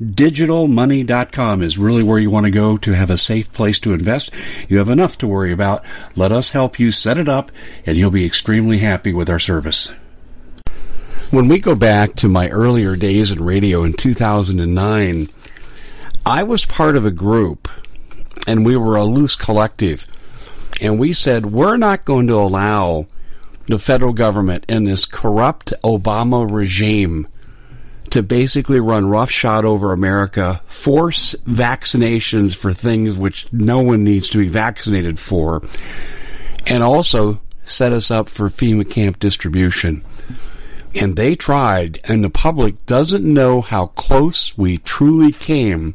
digitalmoney.com is really where you want to go to have a safe place to invest. You have enough to worry about. Let us help you set it up, and you'll be extremely happy with our service. When we go back to my earlier days in radio in 2009, I was part of a group, and we were a loose collective, and we said, we're not going to allow the federal government and this corrupt Obama regime to basically run roughshod over America, force vaccinations for things which no one needs to be vaccinated for, and also set us up for FEMA camp distribution. And they tried, and the public doesn't know how close we truly came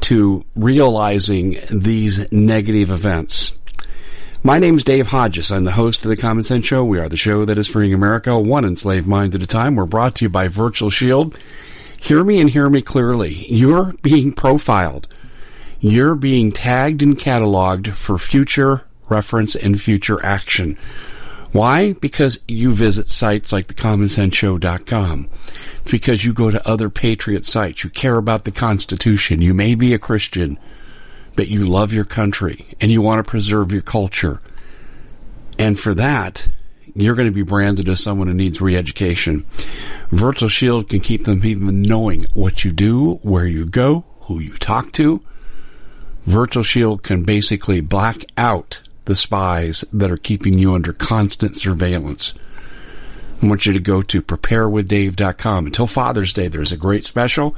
to realizing these negative events. My name's Dave Hodges. I'm the host of the Common Sense Show. We are the show that is freeing America one enslaved mind at a time. We're brought to you by Virtual Shield. Hear me and hear me clearly. You're being profiled. You're being tagged and cataloged for future reference and future action. Why? Because you visit sites like thecommonsenseshow.com. Because you go to other patriot sites. You care about the Constitution. You may be a Christian but you love your country and you want to preserve your culture. And for that, you're going to be branded as someone who needs re-education. Virtual Shield can keep them even knowing what you do, where you go, who you talk to. Virtual Shield can basically black out the spies that are keeping you under constant surveillance. I want you to go to preparewithdave.com. Until Father's Day, there's a great special,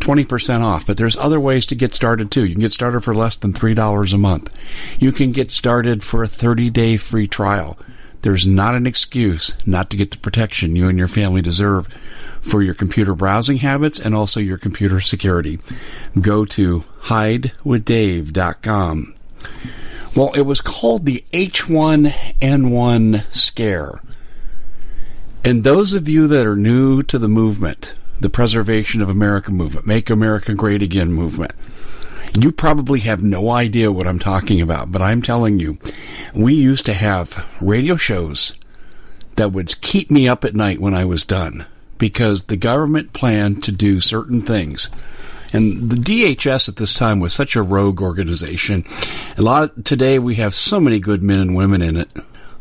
20% off. But there's other ways to get started too. You can get started for less than $3 a month. You can get started for a 30 day free trial. There's not an excuse not to get the protection you and your family deserve for your computer browsing habits and also your computer security. Go to hidewithdave.com. Well, it was called the H1N1 scare. And those of you that are new to the movement, the Preservation of America movement, Make America Great Again movement, you probably have no idea what I'm talking about, but I'm telling you, we used to have radio shows that would keep me up at night when I was done because the government planned to do certain things. And the DHS at this time was such a rogue organization. A lot today we have so many good men and women in it.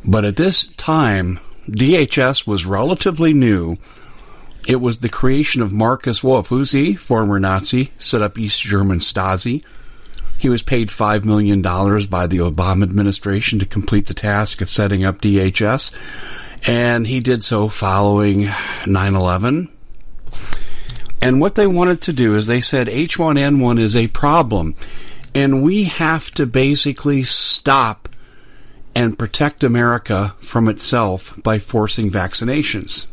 But at this time, DHS was relatively new. It was the creation of Markus Wolf. Who's he? Former Nazi, set up East German Stasi. He was paid $5 million by the Obama administration to complete the task of setting up DHS, and he did so following 9 11. And what they wanted to do is they said H1N1 is a problem, and we have to basically stop and protect America from itself by forcing vaccinations.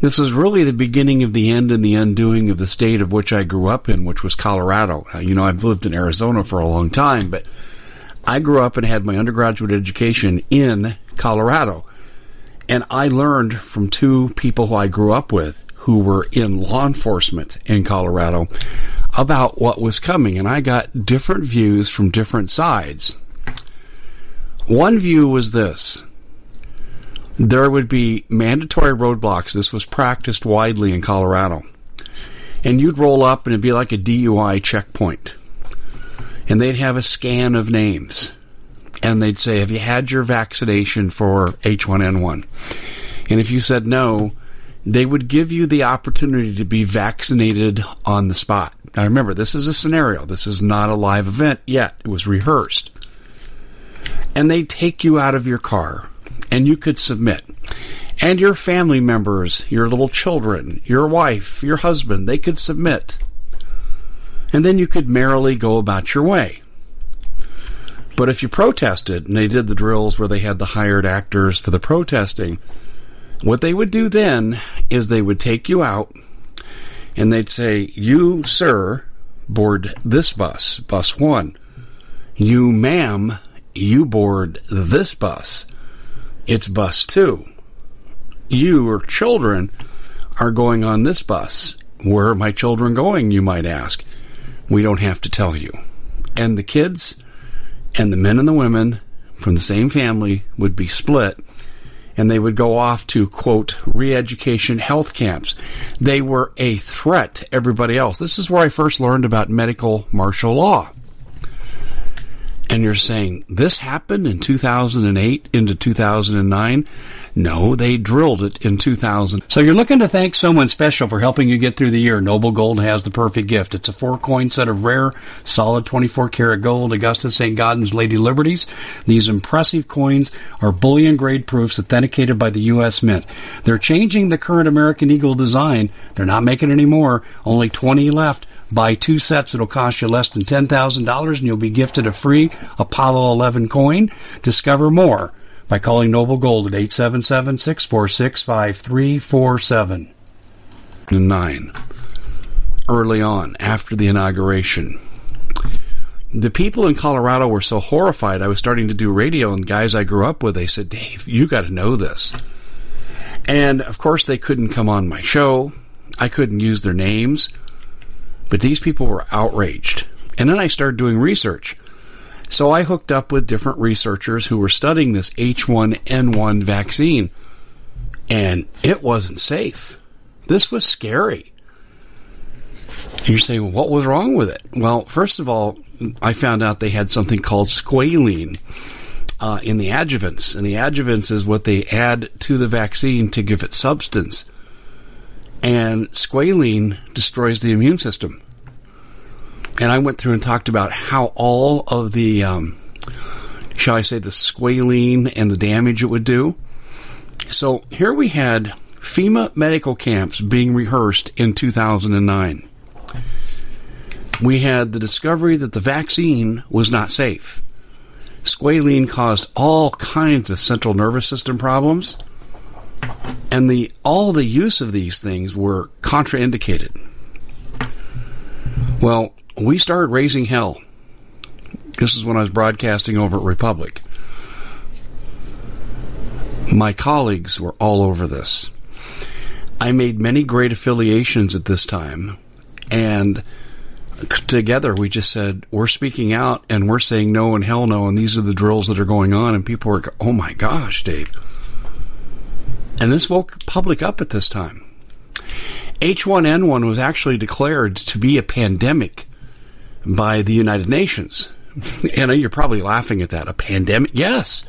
This was really the beginning of the end and the undoing of the state of which I grew up in, which was Colorado. Uh, you know, I've lived in Arizona for a long time, but I grew up and had my undergraduate education in Colorado. And I learned from two people who I grew up with who were in law enforcement in Colorado about what was coming. And I got different views from different sides. One view was this there would be mandatory roadblocks. This was practiced widely in Colorado. And you'd roll up and it'd be like a DUI checkpoint. And they'd have a scan of names. And they'd say, Have you had your vaccination for H1N1? And if you said no, they would give you the opportunity to be vaccinated on the spot. Now remember, this is a scenario. This is not a live event yet. It was rehearsed and they'd take you out of your car and you could submit. And your family members, your little children, your wife, your husband, they could submit. And then you could merrily go about your way. But if you protested, and they did the drills where they had the hired actors for the protesting, what they would do then is they would take you out and they'd say, You, sir, board this bus, bus one. You, ma'am, you board this bus. It's bus two. You or children are going on this bus. Where are my children going, you might ask? We don't have to tell you. And the kids and the men and the women from the same family would be split and they would go off to quote re-education health camps. They were a threat to everybody else. This is where I first learned about medical martial law and you're saying this happened in 2008 into 2009 no they drilled it in 2000 so you're looking to thank someone special for helping you get through the year. Noble gold has the perfect gift. It's a four coin set of rare solid 24 karat gold Augustus St. Gaudens lady liberties. These impressive coins are bullion grade proofs authenticated by the u.s mint. They're changing the current american eagle design. They're not making any more. Only 20 left Buy two sets, it'll cost you less than $10,000 and you'll be gifted a free Apollo 11 coin. Discover more by calling Noble Gold at 877 646 5347. 9. Early on, after the inauguration, the people in Colorado were so horrified. I was starting to do radio, and guys I grew up with, they said, Dave, you got to know this. And of course, they couldn't come on my show. I couldn't use their names. But these people were outraged. And then I started doing research. So I hooked up with different researchers who were studying this H1N1 vaccine. And it wasn't safe. This was scary. You're saying, well, what was wrong with it? Well, first of all, I found out they had something called squalene uh, in the adjuvants. And the adjuvants is what they add to the vaccine to give it substance. And squalene destroys the immune system. And I went through and talked about how all of the, um, shall I say, the squalene and the damage it would do. So here we had FEMA medical camps being rehearsed in 2009. We had the discovery that the vaccine was not safe. Squalene caused all kinds of central nervous system problems and the all the use of these things were contraindicated. Well, we started raising hell. This is when I was broadcasting over at Republic. My colleagues were all over this. I made many great affiliations at this time, and together we just said we're speaking out and we're saying no and hell no, and these are the drills that are going on, and people were, oh my gosh, Dave and this woke public up at this time. H1N1 was actually declared to be a pandemic by the United Nations. and you're probably laughing at that. A pandemic? Yes.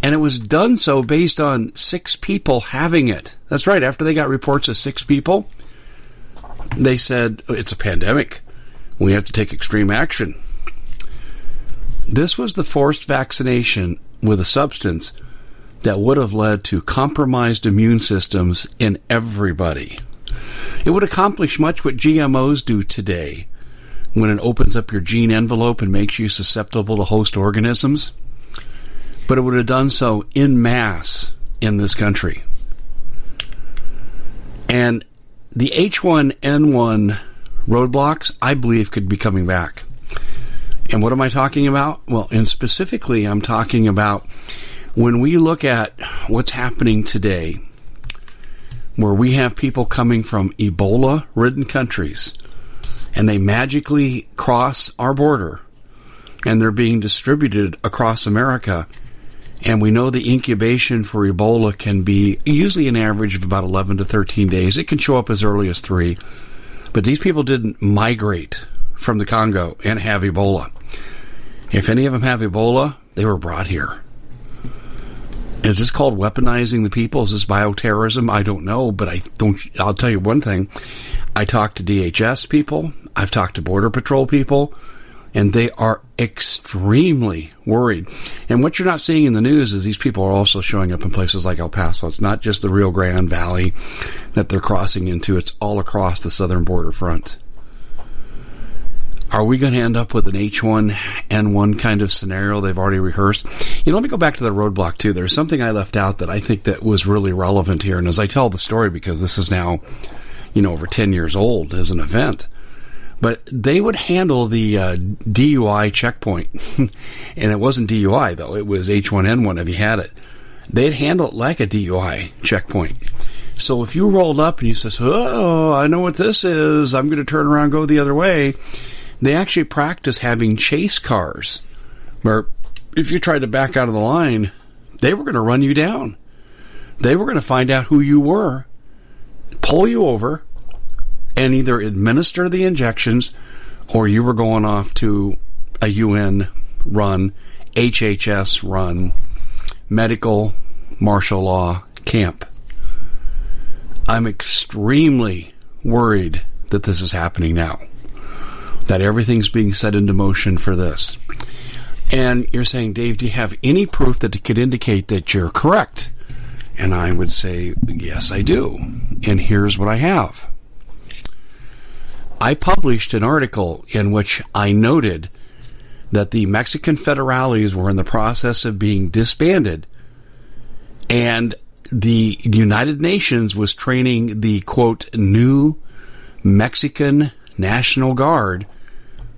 And it was done so based on six people having it. That's right. After they got reports of six people, they said, it's a pandemic. We have to take extreme action. This was the forced vaccination with a substance that would have led to compromised immune systems in everybody. It would accomplish much what GMOs do today when it opens up your gene envelope and makes you susceptible to host organisms. but it would have done so in mass in this country. And the H1N1 roadblocks, I believe, could be coming back. And what am I talking about? Well, and specifically, I'm talking about when we look at what's happening today, where we have people coming from Ebola ridden countries and they magically cross our border and they're being distributed across America. And we know the incubation for Ebola can be usually an average of about 11 to 13 days. It can show up as early as three. But these people didn't migrate from the Congo and have Ebola. If any of them have Ebola, they were brought here. Is this called weaponizing the people? Is this bioterrorism? I don't know, but I don't. I'll tell you one thing. I talked to DHS people. I've talked to Border Patrol people, and they are extremely worried. And what you're not seeing in the news is these people are also showing up in places like El Paso. It's not just the Rio Grande Valley that they're crossing into. It's all across the southern border front. Are we going to end up with an H1N1 kind of scenario they've already rehearsed? You know, let me go back to the roadblock too. There's something I left out that I think that was really relevant here. And as I tell the story, because this is now, you know, over 10 years old as an event, but they would handle the uh, DUI checkpoint. and it wasn't DUI though. It was H1N1 if you had it. They'd handle it like a DUI checkpoint. So if you rolled up and you says, "Oh, I know what this is. I'm going to turn around, go the other way," they actually practice having chase cars where if you tried to back out of the line, they were going to run you down. They were going to find out who you were, pull you over, and either administer the injections or you were going off to a UN run, HHS run, medical martial law camp. I'm extremely worried that this is happening now that everything's being set into motion for this. And you're saying, Dave, do you have any proof that could indicate that you're correct? And I would say, yes, I do. And here's what I have. I published an article in which I noted that the Mexican federales were in the process of being disbanded and the United Nations was training the quote new Mexican National Guard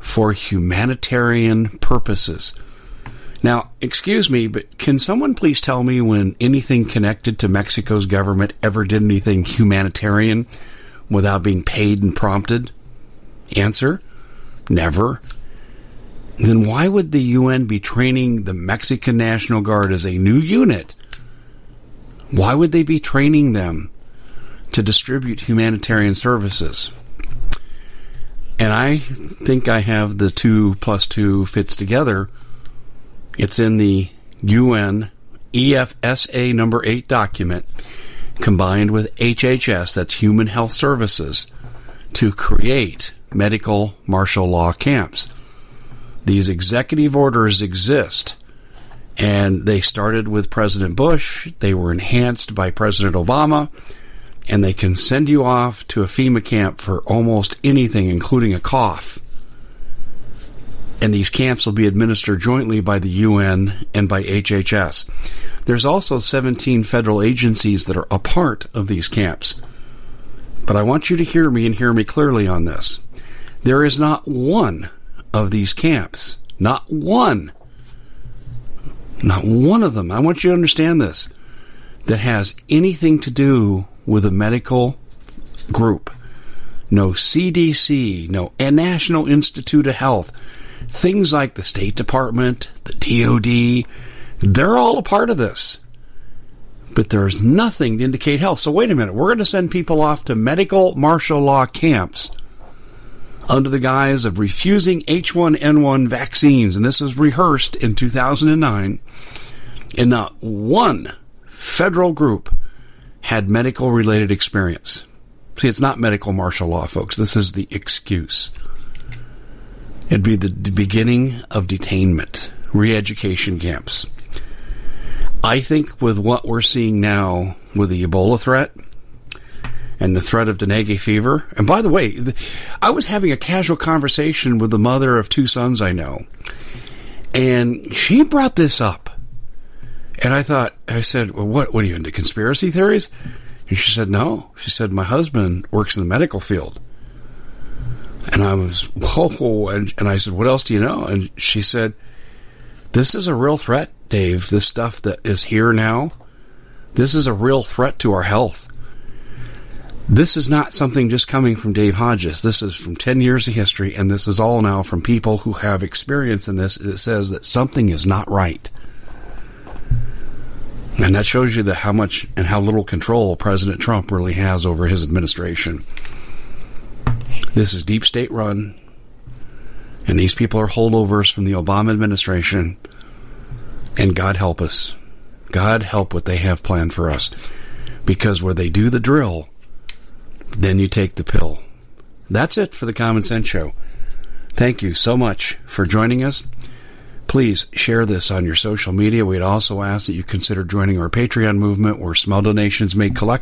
for humanitarian purposes. Now, excuse me, but can someone please tell me when anything connected to Mexico's government ever did anything humanitarian without being paid and prompted? Answer Never. Then why would the UN be training the Mexican National Guard as a new unit? Why would they be training them to distribute humanitarian services? And I think I have the two plus two fits together. It's in the UN EFSA number eight document combined with HHS, that's Human Health Services, to create medical martial law camps. These executive orders exist, and they started with President Bush. They were enhanced by President Obama and they can send you off to a FEMA camp for almost anything, including a cough. And these camps will be administered jointly by the UN and by HHS. There's also 17 federal agencies that are a part of these camps. But I want you to hear me and hear me clearly on this. There is not one of these camps, not one, not one of them, I want you to understand this, that has anything to do with a medical group. No CDC, no National Institute of Health. Things like the State Department, the DOD, they're all a part of this. But there's nothing to indicate health. So wait a minute, we're going to send people off to medical martial law camps under the guise of refusing H1N1 vaccines, and this was rehearsed in 2009, and not uh, one federal group had medical related experience. See, it's not medical martial law, folks. This is the excuse. It'd be the, beginning of detainment, re education camps. I think with what we're seeing now with the Ebola threat and the threat of dengue fever, and by the way, I was having a casual conversation with the mother of two sons I know, and she brought this up. And I thought, I said, well, what, what are you into conspiracy theories? And she said, no. She said, my husband works in the medical field. And I was, whoa. And, and I said, what else do you know? And she said, this is a real threat, Dave. This stuff that is here now, this is a real threat to our health. This is not something just coming from Dave Hodges. This is from 10 years of history, and this is all now from people who have experience in this. It says that something is not right. And that shows you how much and how little control President Trump really has over his administration. This is deep state run, and these people are holdovers from the Obama administration. And God help us. God help what they have planned for us. Because where they do the drill, then you take the pill. That's it for the Common Sense Show. Thank you so much for joining us. Please share this on your social media. We'd also ask that you consider joining our Patreon movement where small donations made collect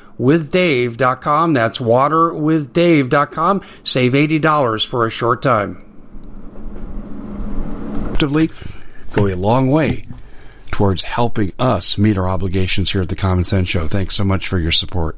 waterwithdave.com. That's waterwithdave.com. Save $80 for a short time. Go a long way towards helping us meet our obligations here at the Common Sense Show. Thanks so much for your support.